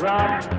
Rock.